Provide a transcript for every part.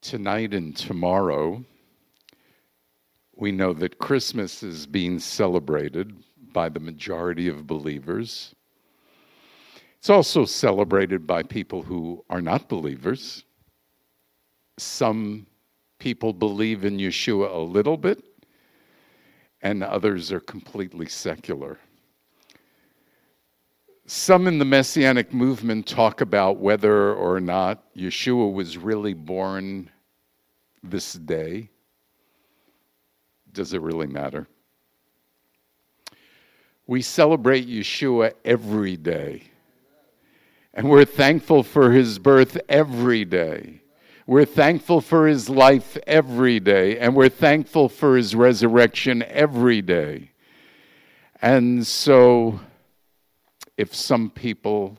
tonight and tomorrow, we know that Christmas is being celebrated by the majority of believers. It's also celebrated by people who are not believers. Some people believe in Yeshua a little bit, and others are completely secular. Some in the Messianic movement talk about whether or not Yeshua was really born this day. Does it really matter? We celebrate Yeshua every day. And we're thankful for his birth every day. We're thankful for his life every day. And we're thankful for his resurrection every day. And so if some people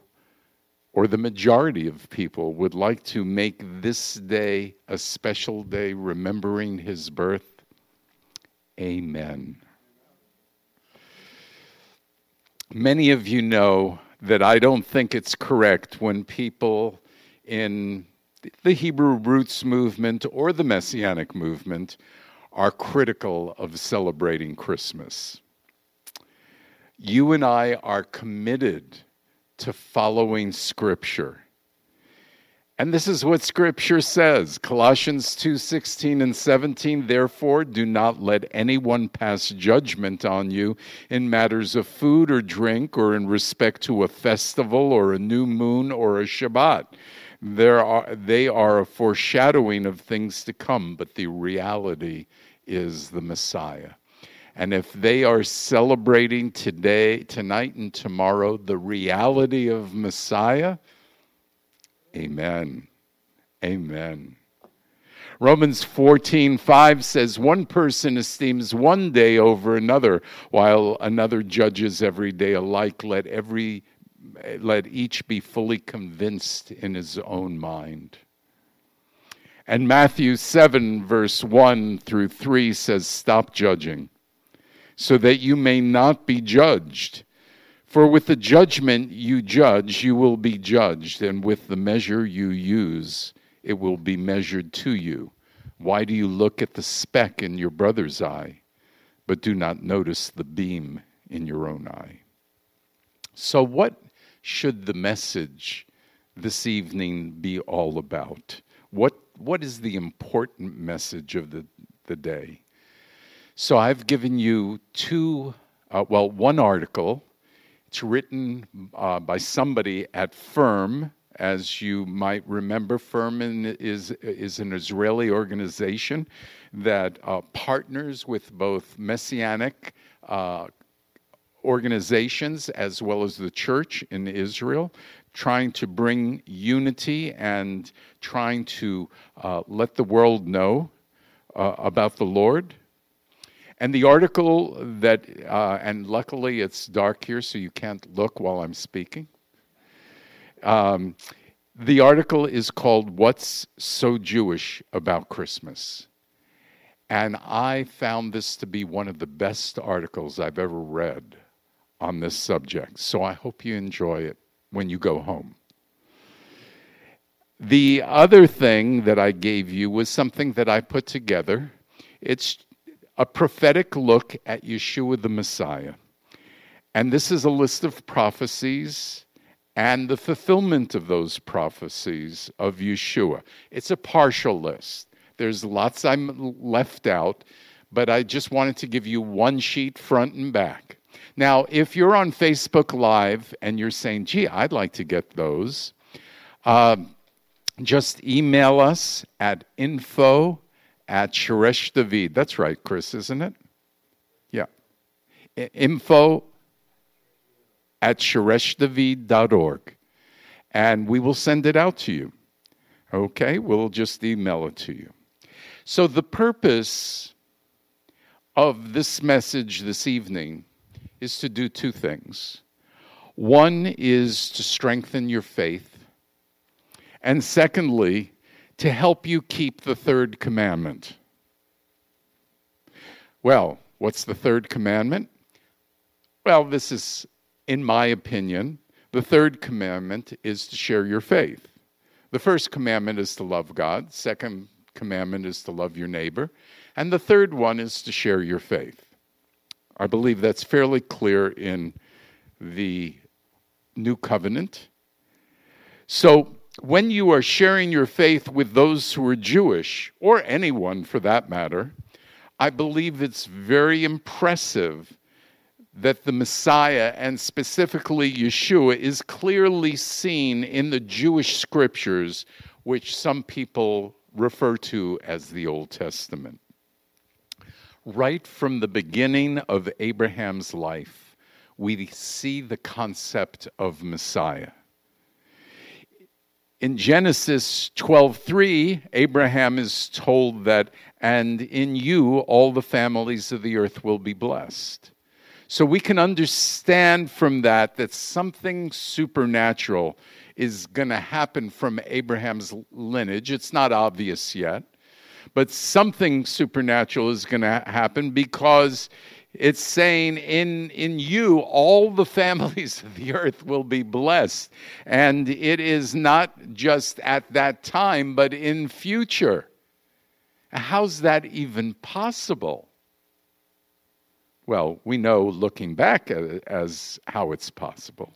or the majority of people would like to make this day a special day remembering his birth, amen. Many of you know that I don't think it's correct when people in the Hebrew roots movement or the Messianic movement are critical of celebrating Christmas you and I are committed to following Scripture. And this is what Scripture says Colossians 2 16 and 17. Therefore, do not let anyone pass judgment on you in matters of food or drink, or in respect to a festival, or a new moon, or a Shabbat. There are, they are a foreshadowing of things to come, but the reality is the Messiah. And if they are celebrating today, tonight, and tomorrow the reality of Messiah, amen. Amen. Romans 14, 5 says, One person esteems one day over another, while another judges every day alike. Let every let each be fully convinced in his own mind. And Matthew 7, verse 1 through 3 says, Stop judging so that you may not be judged. For with the judgment you judge, you will be judged, and with the measure you use, it will be measured to you. Why do you look at the speck in your brother's eye, but do not notice the beam in your own eye? So, what should the message this evening be all about? What, what is the important message of the, the day? So I've given you two, uh, well, one article. It's written uh, by somebody at Firm. As you might remember, Firm is, is an Israeli organization that uh, partners with both messianic uh, organizations as well as the church in Israel, trying to bring unity and trying to uh, let the world know uh, about the Lord. And the article that, uh, and luckily it's dark here, so you can't look while I'm speaking. Um, the article is called What's So Jewish About Christmas? And I found this to be one of the best articles I've ever read on this subject. So I hope you enjoy it when you go home. The other thing that I gave you was something that I put together. It's a prophetic look at Yeshua the Messiah. And this is a list of prophecies and the fulfillment of those prophecies of Yeshua. It's a partial list. There's lots I'm left out, but I just wanted to give you one sheet front and back. Now, if you're on Facebook Live and you're saying, gee, I'd like to get those, uh, just email us at info at Shoresh David. That's right, Chris, isn't it? Yeah. Info at shoreshdavid.org. And we will send it out to you. Okay? We'll just email it to you. So, the purpose of this message this evening is to do two things. One is to strengthen your faith, and secondly, to help you keep the third commandment. Well, what's the third commandment? Well, this is, in my opinion, the third commandment is to share your faith. The first commandment is to love God. Second commandment is to love your neighbor. And the third one is to share your faith. I believe that's fairly clear in the new covenant. So, when you are sharing your faith with those who are Jewish, or anyone for that matter, I believe it's very impressive that the Messiah, and specifically Yeshua, is clearly seen in the Jewish scriptures, which some people refer to as the Old Testament. Right from the beginning of Abraham's life, we see the concept of Messiah. In Genesis 12:3, Abraham is told that and in you all the families of the earth will be blessed. So we can understand from that that something supernatural is going to happen from Abraham's lineage. It's not obvious yet, but something supernatural is going to happen because it's saying in in you all the families of the earth will be blessed. And it is not just at that time but in future. How's that even possible? Well, we know looking back uh, as how it's possible.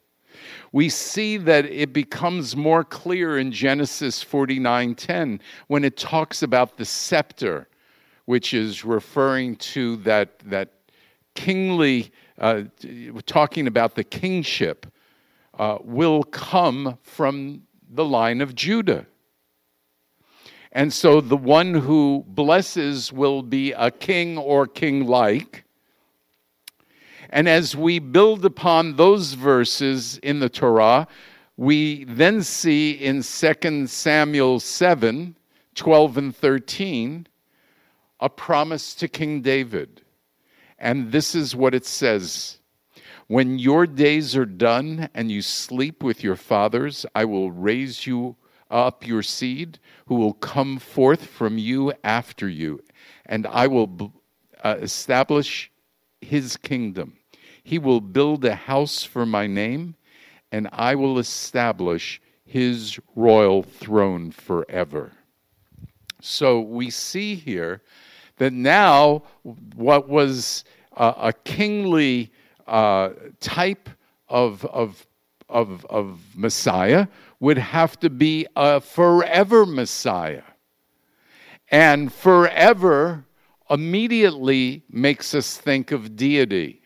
We see that it becomes more clear in Genesis 49:10 when it talks about the scepter, which is referring to that that kingly, uh, talking about the kingship, uh, will come from the line of Judah. And so the one who blesses will be a king or king like and as we build upon those verses in the Torah, we then see in 2 Samuel 7 12 and 13 a promise to King David. And this is what it says When your days are done and you sleep with your fathers, I will raise you up your seed, who will come forth from you after you, and I will uh, establish his kingdom. He will build a house for my name, and I will establish his royal throne forever. So we see here that now what was a, a kingly uh, type of, of, of, of Messiah would have to be a forever Messiah. And forever immediately makes us think of deity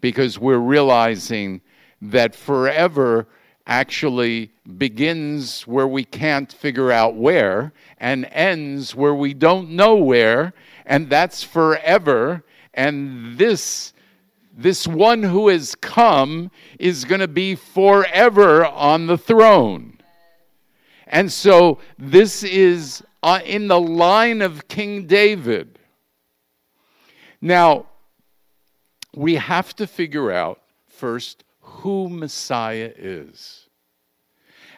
because we're realizing that forever actually begins where we can't figure out where and ends where we don't know where, and that's forever. And this this one who has come is going to be forever on the throne. And so this is uh, in the line of King David. Now, we have to figure out first who Messiah is.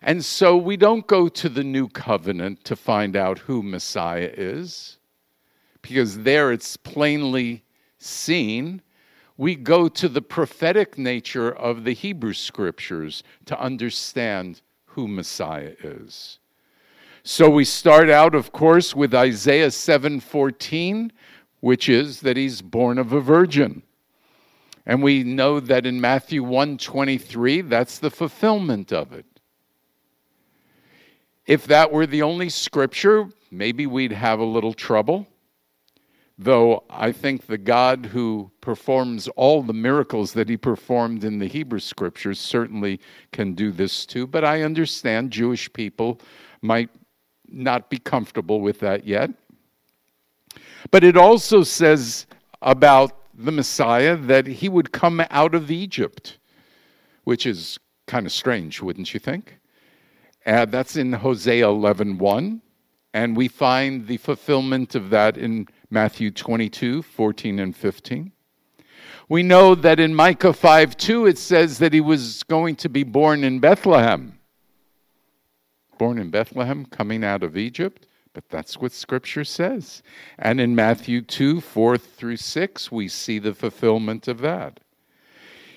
And so we don't go to the new covenant to find out who Messiah is, because there it's plainly seen. We go to the prophetic nature of the Hebrew scriptures to understand who Messiah is. So we start out, of course, with Isaiah 7:14, which is that he's born of a virgin. And we know that in Matthew 123, that's the fulfillment of it. If that were the only scripture, maybe we'd have a little trouble. Though I think the God who performs all the miracles that he performed in the Hebrew scriptures certainly can do this too. But I understand Jewish people might not be comfortable with that yet. But it also says about the Messiah that he would come out of Egypt, which is kind of strange, wouldn't you think? Uh, that's in Hosea 11.1, 1, and we find the fulfillment of that in Matthew 22, 14 and 15. We know that in Micah 5 2, it says that he was going to be born in Bethlehem. Born in Bethlehem, coming out of Egypt. But that's what Scripture says. And in Matthew 2 4 through 6, we see the fulfillment of that.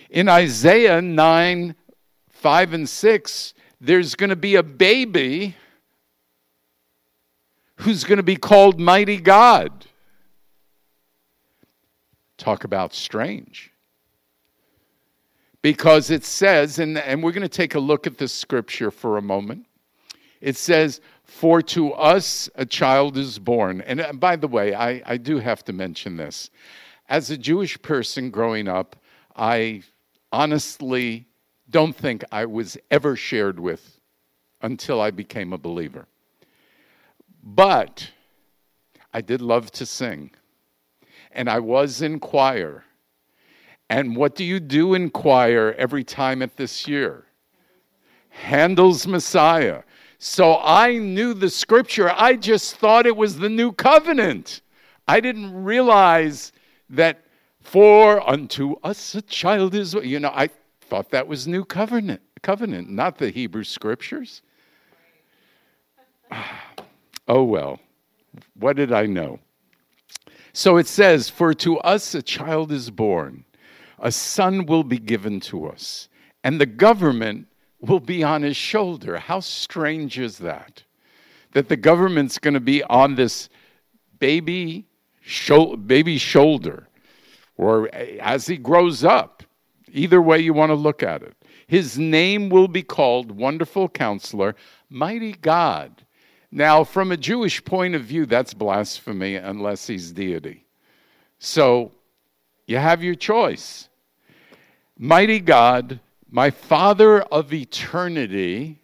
In Isaiah 9 5 and 6, there's going to be a baby who's going to be called Mighty God. Talk about strange. Because it says, and, and we're going to take a look at the scripture for a moment. It says, For to us a child is born. And uh, by the way, I, I do have to mention this. As a Jewish person growing up, I honestly don't think I was ever shared with until I became a believer. But I did love to sing, and I was in choir. And what do you do in choir every time at this year? Handel's Messiah. So I knew the scripture. I just thought it was the new covenant. I didn't realize that for unto us a child is, you know, I thought that was new covenant, covenant, not the Hebrew scriptures. Oh well, what did I know? So it says, For to us a child is born, a son will be given to us, and the government will be on his shoulder. How strange is that? That the government's going to be on this baby, sho- baby shoulder, or eh, as he grows up. Either way you want to look at it. His name will be called Wonderful Counselor, Mighty God now, from a Jewish point of view, that's blasphemy unless he's deity. So you have your choice. Mighty God, my Father of eternity,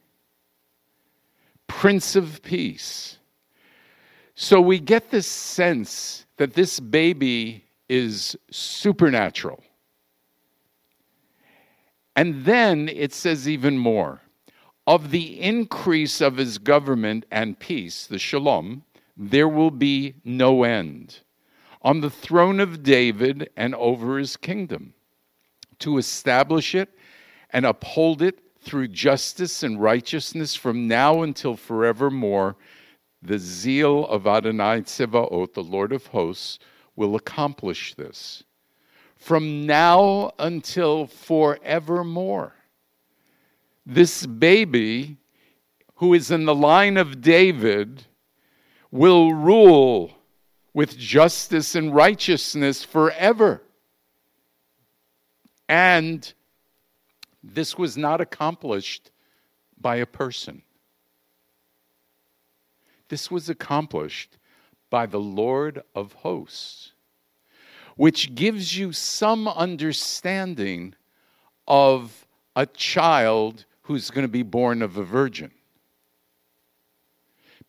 Prince of Peace. So we get this sense that this baby is supernatural. And then it says even more of the increase of his government and peace, the shalom, there will be no end on the throne of David and over his kingdom, to establish it and uphold it through justice and righteousness from now until forevermore. The zeal of Adonai Tzevaot, the Lord of hosts, will accomplish this. From now until forevermore this baby who is in the line of David will rule with justice and righteousness forever. And this was not accomplished by a person. This was accomplished by the Lord of hosts, which gives you some understanding of a child who's going to be born of a virgin.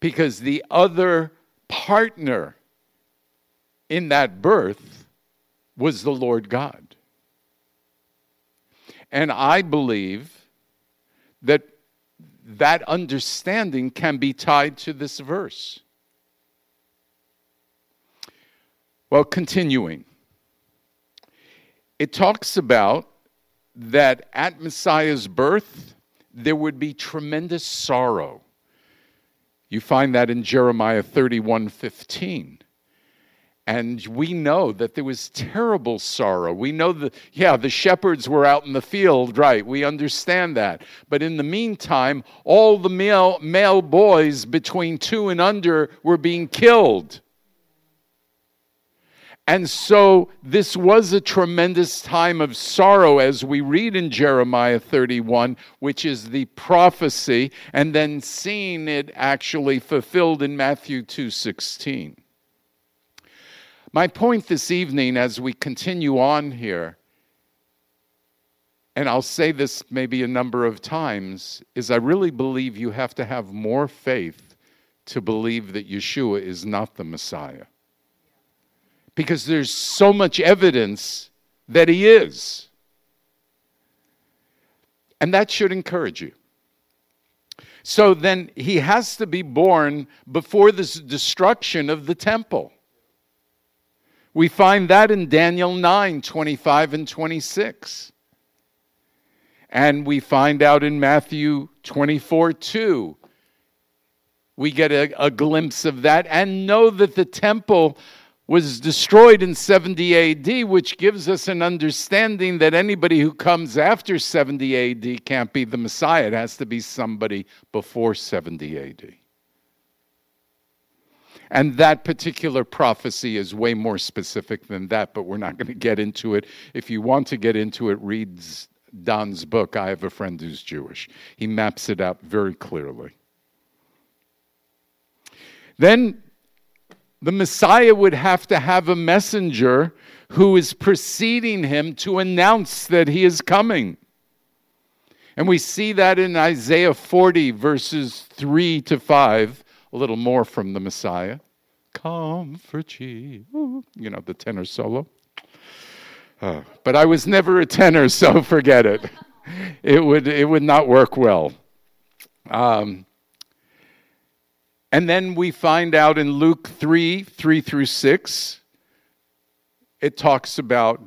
Because the other partner in that birth was the Lord God. And I believe that that understanding can be tied to this verse. Well, continuing, it talks about that at Messiah's birth, there would be tremendous sorrow. You find that in Jeremiah 31 15. And we know that there was terrible sorrow. We know that, yeah, the shepherds were out in the field, right? We understand that. But in the meantime, all the male, male boys between two and under were being killed. And so this was a tremendous time of sorrow as we read in Jeremiah 31, which is the prophecy, and then seeing it actually fulfilled in Matthew 2:16. My point this evening as we continue on here, and I'll say this maybe a number of times, is I really believe you have to have more faith to believe that Yeshua is not the Messiah because there's so much evidence that he is. And that should encourage you. So then he has to be born before this destruction of the temple. We find that in Daniel 9 25 and 26. And we find out in Matthew 24 2. We get a, a glimpse of that and know that the temple was destroyed in 70 AD, which gives us an understanding that anybody who comes after 70 AD can't be the Messiah. It has to be somebody before 70 AD. And that particular prophecy is way more specific than that, but we're not going to get into it. If you want to get into it, read Don's book, I Have a Friend Who's Jewish. He maps it out very clearly. Then the Messiah would have to have a messenger who is preceding him to announce that he is coming. And we see that in Isaiah 40, verses 3 to 5, a little more from the Messiah. Comfort ye. You know, the tenor solo. Uh, but I was never a tenor, so forget it. It would, it would not work well. Um, and then we find out in Luke 3 3 through 6, it talks about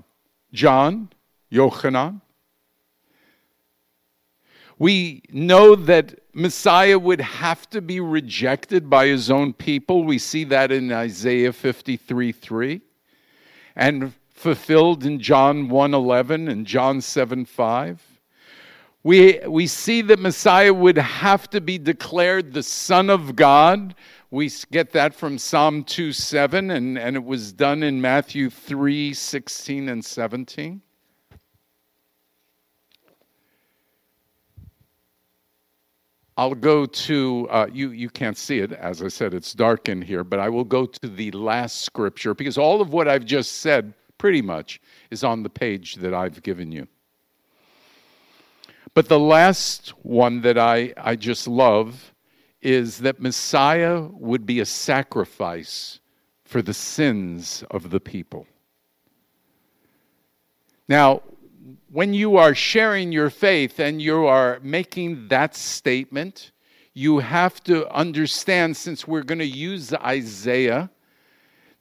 John, Yochanan, we know that Messiah would have to be rejected by his own people. We see that in Isaiah 53 3 and fulfilled in John 1 11 and John 7 5. We, we see that Messiah would have to be declared the Son of God. We get that from Psalm 2 7, and, and it was done in Matthew 3 16 and 17. I'll go to, uh, you, you can't see it. As I said, it's dark in here, but I will go to the last scripture because all of what I've just said, pretty much, is on the page that I've given you. But the last one that I, I just love is that Messiah would be a sacrifice for the sins of the people. Now, when you are sharing your faith and you are making that statement, you have to understand, since we're going to use Isaiah,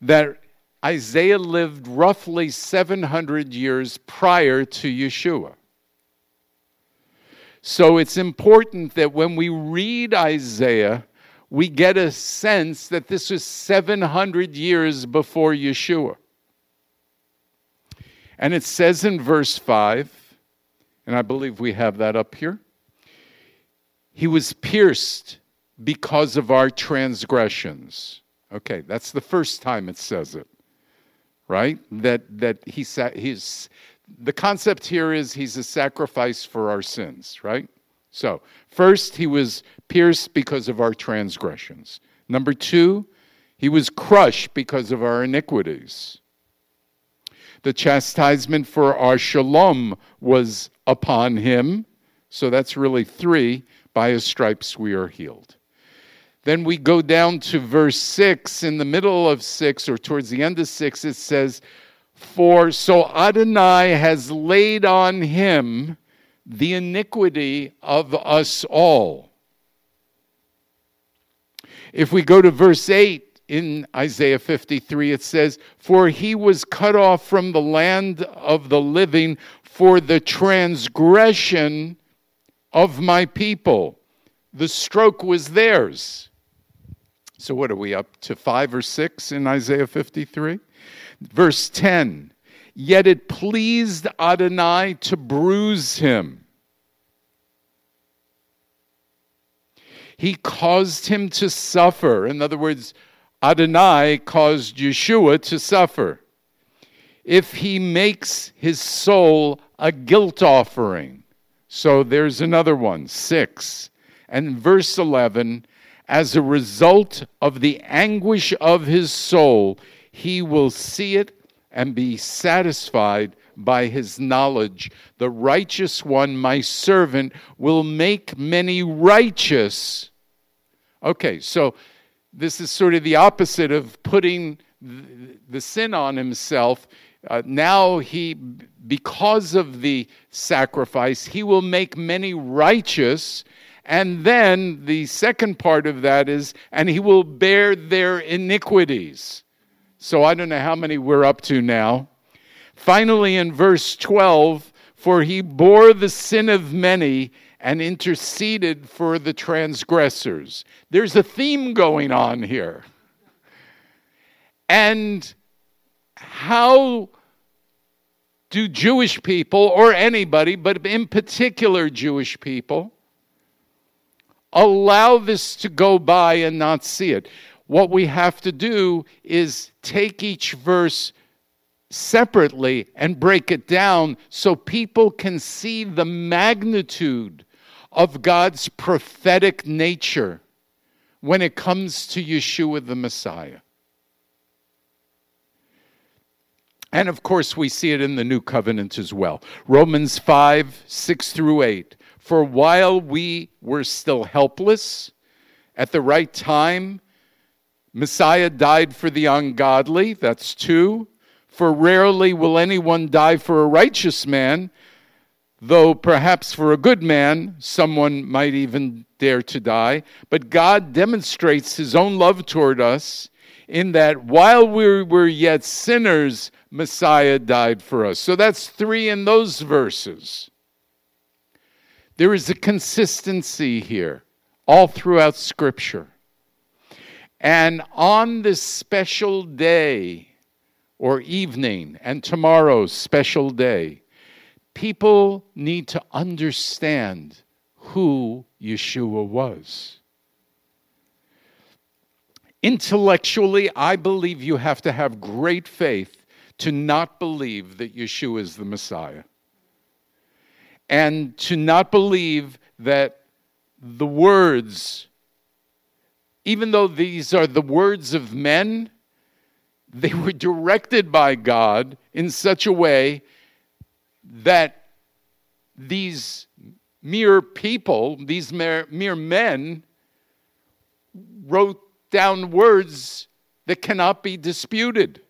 that Isaiah lived roughly 700 years prior to Yeshua. So it's important that when we read Isaiah, we get a sense that this was 700 years before Yeshua. And it says in verse 5, and I believe we have that up here He was pierced because of our transgressions. Okay, that's the first time it says it, right? That, that he sa- he's, the concept here is he's a sacrifice for our sins, right? So, first, he was pierced because of our transgressions. Number two, he was crushed because of our iniquities. The chastisement for our shalom was upon him. So that's really three. By his stripes we are healed. Then we go down to verse 6. In the middle of 6, or towards the end of 6, it says, For so Adonai has laid on him the iniquity of us all. If we go to verse 8, in Isaiah 53, it says, For he was cut off from the land of the living for the transgression of my people. The stroke was theirs. So, what are we up to? Five or six in Isaiah 53? Verse 10 Yet it pleased Adonai to bruise him. He caused him to suffer. In other words, Adonai caused Yeshua to suffer. If he makes his soul a guilt offering. So there's another one, six. And verse 11, as a result of the anguish of his soul, he will see it and be satisfied by his knowledge. The righteous one, my servant, will make many righteous. Okay, so this is sort of the opposite of putting the sin on himself. Uh, now he, because of the sacrifice, he will make many righteous. And then the second part of that is, and he will bear their iniquities. So I don't know how many we're up to now. Finally, in verse 12, for he bore the sin of many and interceded for the transgressors. There's a theme going on here. And how do Jewish people, or anybody, but in particular Jewish people, allow this to go by and not see it? What we have to do is take each verse separately and break it down so people can see the magnitude of God's prophetic nature when it comes to Yeshua the Messiah. And of course, we see it in the new covenant as well. Romans 5 6 through 8. For while we were still helpless, at the right time, Messiah died for the ungodly. That's two. For rarely will anyone die for a righteous man, though perhaps for a good man, someone might even dare to die. But God demonstrates his own love toward us in that while we were yet sinners, Messiah died for us. So that's three in those verses. There is a consistency here all throughout Scripture. And on this special day or evening, and tomorrow's special day, people need to understand who Yeshua was. Intellectually, I believe you have to have great faith to not believe that Yeshua is the Messiah. And to not believe that the words, even though these are the words of men, they were directed by God in such a way that these mere people, these mere, mere men, wrote down words that cannot be disputed.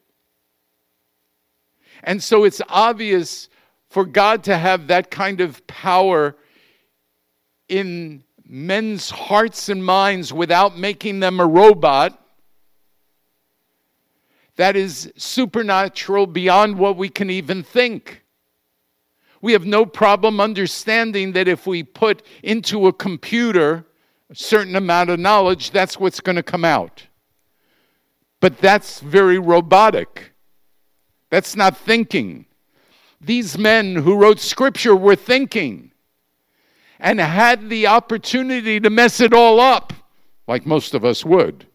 And so it's obvious for God to have that kind of power in men's hearts and minds without making them a robot. That is supernatural beyond what we can even think. We have no problem understanding that if we put into a computer a certain amount of knowledge, that's what's going to come out. But that's very robotic. That's not thinking. These men who wrote scripture were thinking and had the opportunity to mess it all up, like most of us would.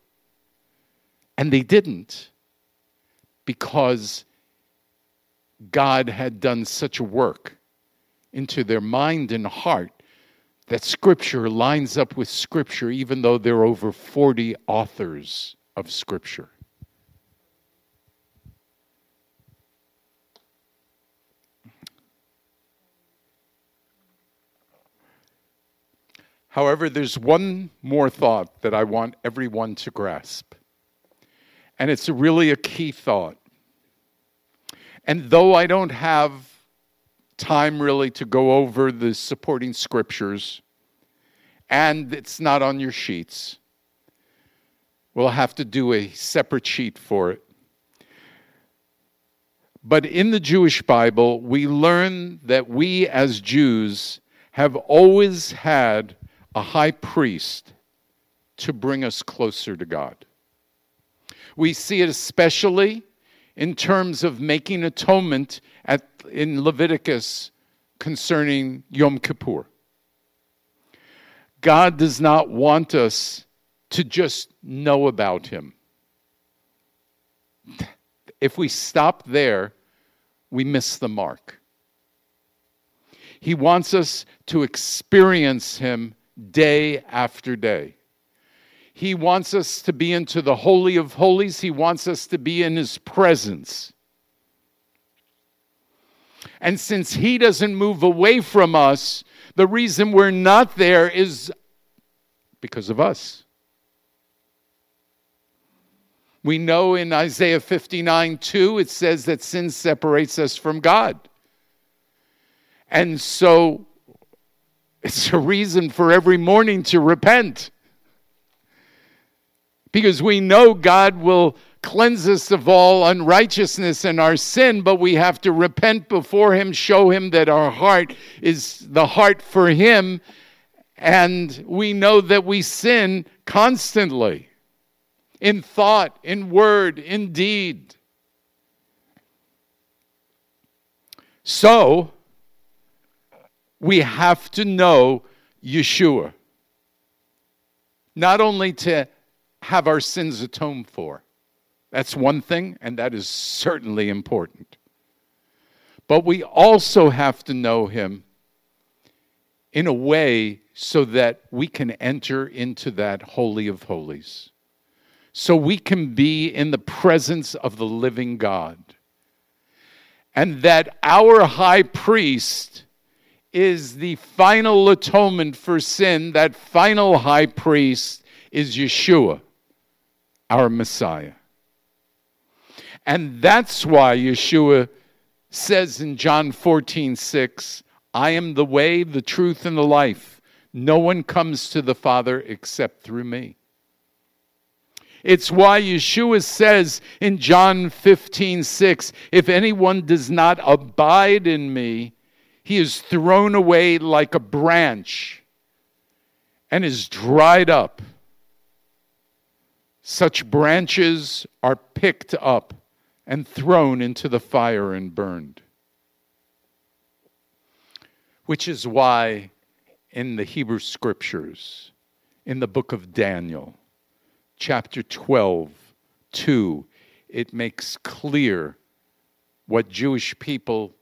And they didn't because God had done such a work into their mind and heart that Scripture lines up with Scripture, even though there are over 40 authors of Scripture. However, there's one more thought that I want everyone to grasp. And it's really a key thought. And though I don't have time really to go over the supporting scriptures, and it's not on your sheets, we'll have to do a separate sheet for it. But in the Jewish Bible, we learn that we as Jews have always had a high priest to bring us closer to God. We see it especially in terms of making atonement at, in Leviticus concerning Yom Kippur. God does not want us to just know about Him. If we stop there, we miss the mark. He wants us to experience Him day after day. He wants us to be into the Holy of Holies, He wants us to be in His presence. And since He doesn't move away from us, the reason we're not there is because of us. We know in Isaiah 59 2, it says that sin separates us from God. And so it's a reason for every morning to repent. Because we know God will cleanse us of all unrighteousness and our sin, but we have to repent before Him, show Him that our heart is the heart for Him, and we know that we sin constantly in thought, in word, in deed. So, we have to know Yeshua. Not only to have our sins atoned for. That's one thing, and that is certainly important. But we also have to know Him in a way so that we can enter into that Holy of Holies. So we can be in the presence of the living God. And that our high priest is the final atonement for sin. That final high priest is Yeshua, our Messiah. And that's why Yeshua says in John 14, 6, I am the way, the truth, and the life. No one comes to the Father except through me. It's why Yeshua says in John 15, 6, if anyone does not abide in me, he is thrown away like a branch and is dried up. Such branches are picked up and thrown into the fire and burned. Which is why in the Hebrew Scriptures, in the book of Daniel, chapter 12, 2, it makes clear what Jewish people,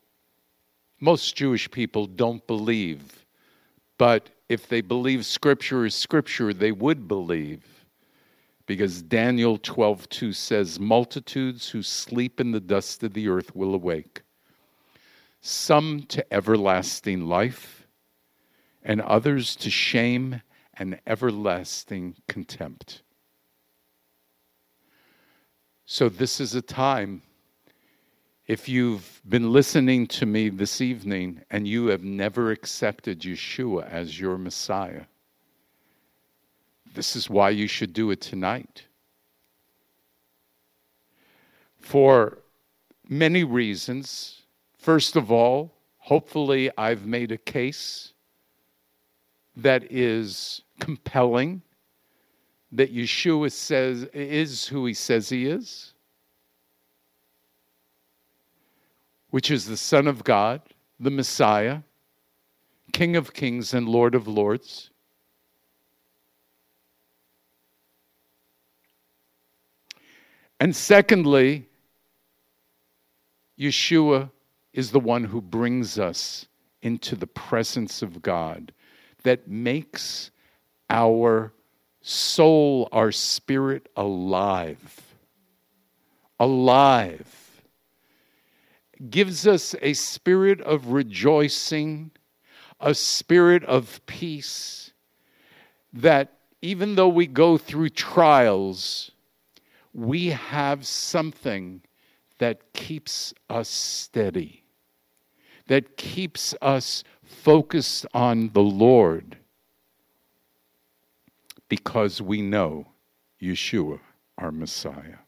most Jewish people, don't believe. But if they believe Scripture is Scripture, they would believe because Daniel 12:2 says multitudes who sleep in the dust of the earth will awake some to everlasting life and others to shame and everlasting contempt so this is a time if you've been listening to me this evening and you have never accepted Yeshua as your Messiah this is why you should do it tonight. For many reasons. First of all, hopefully, I've made a case that is compelling that Yeshua says is who he says he is, which is the Son of God, the Messiah, King of Kings and Lord of Lords. And secondly, Yeshua is the one who brings us into the presence of God, that makes our soul, our spirit alive. Alive. Gives us a spirit of rejoicing, a spirit of peace, that even though we go through trials, we have something that keeps us steady, that keeps us focused on the Lord, because we know Yeshua, our Messiah.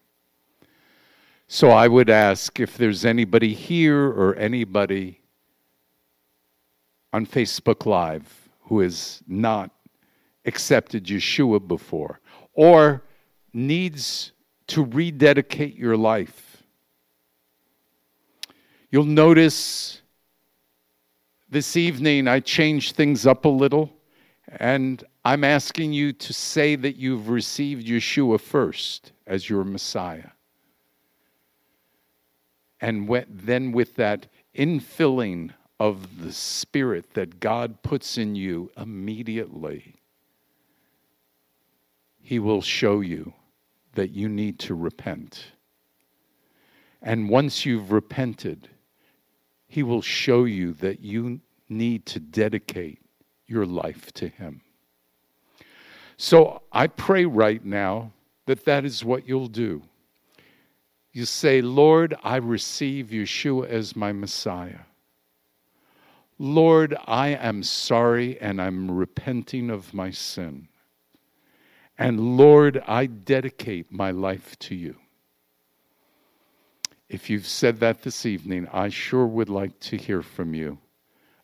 So I would ask if there's anybody here or anybody on Facebook Live who has not accepted Yeshua before or needs to rededicate your life. You'll notice this evening I changed things up a little, and I'm asking you to say that you've received Yeshua first as your Messiah. And then, with that infilling of the Spirit that God puts in you immediately, He will show you that you need to repent. And once you've repented, He will show you that you need to dedicate your life to Him. So I pray right now that that is what you'll do. You say, Lord, I receive Yeshua as my Messiah. Lord, I am sorry and I'm repenting of my sin. And Lord, I dedicate my life to you. If you've said that this evening, I sure would like to hear from you.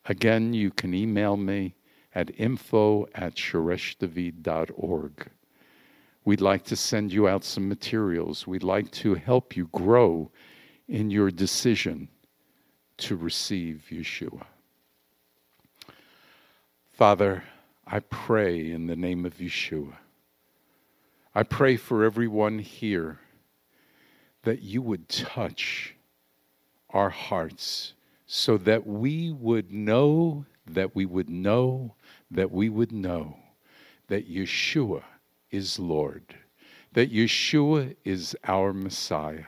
Again, you can email me at info at shoresh We'd like to send you out some materials. We'd like to help you grow in your decision to receive Yeshua. Father, I pray in the name of Yeshua I pray for everyone here that you would touch our hearts so that we would know, that we would know, that we would know that Yeshua is Lord, that Yeshua is our Messiah.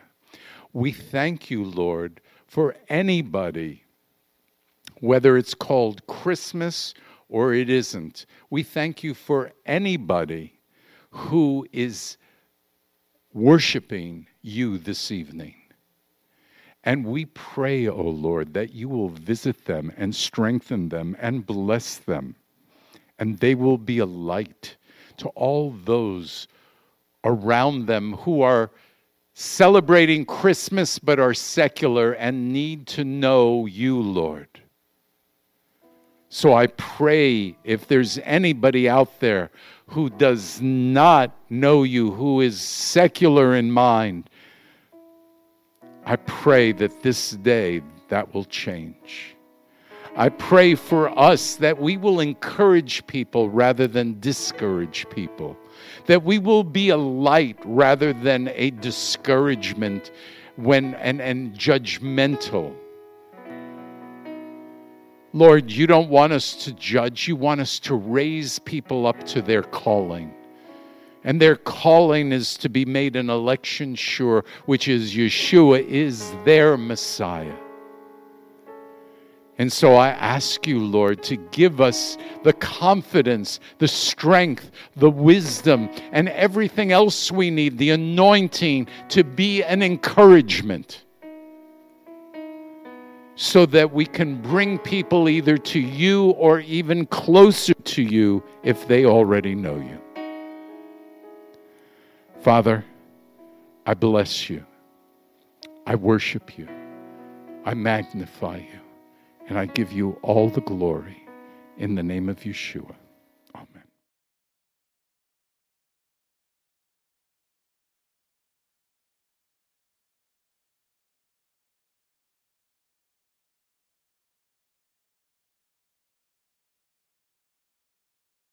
We thank you, Lord, for anybody, whether it's called Christmas or it isn't. We thank you for anybody who is worshiping you this evening. And we pray, O oh Lord, that you will visit them and strengthen them and bless them, and they will be a light to all those around them who are celebrating Christmas but are secular and need to know you, Lord. So I pray if there's anybody out there who does not know you, who is secular in mind, I pray that this day that will change. I pray for us that we will encourage people rather than discourage people, that we will be a light rather than a discouragement when and, and judgmental. Lord, you don't want us to judge. You want us to raise people up to their calling. And their calling is to be made an election sure, which is Yeshua is their Messiah. And so I ask you, Lord, to give us the confidence, the strength, the wisdom, and everything else we need, the anointing to be an encouragement so that we can bring people either to you or even closer to you if they already know you. Father, I bless you. I worship you. I magnify you. And I give you all the glory in the name of Yeshua.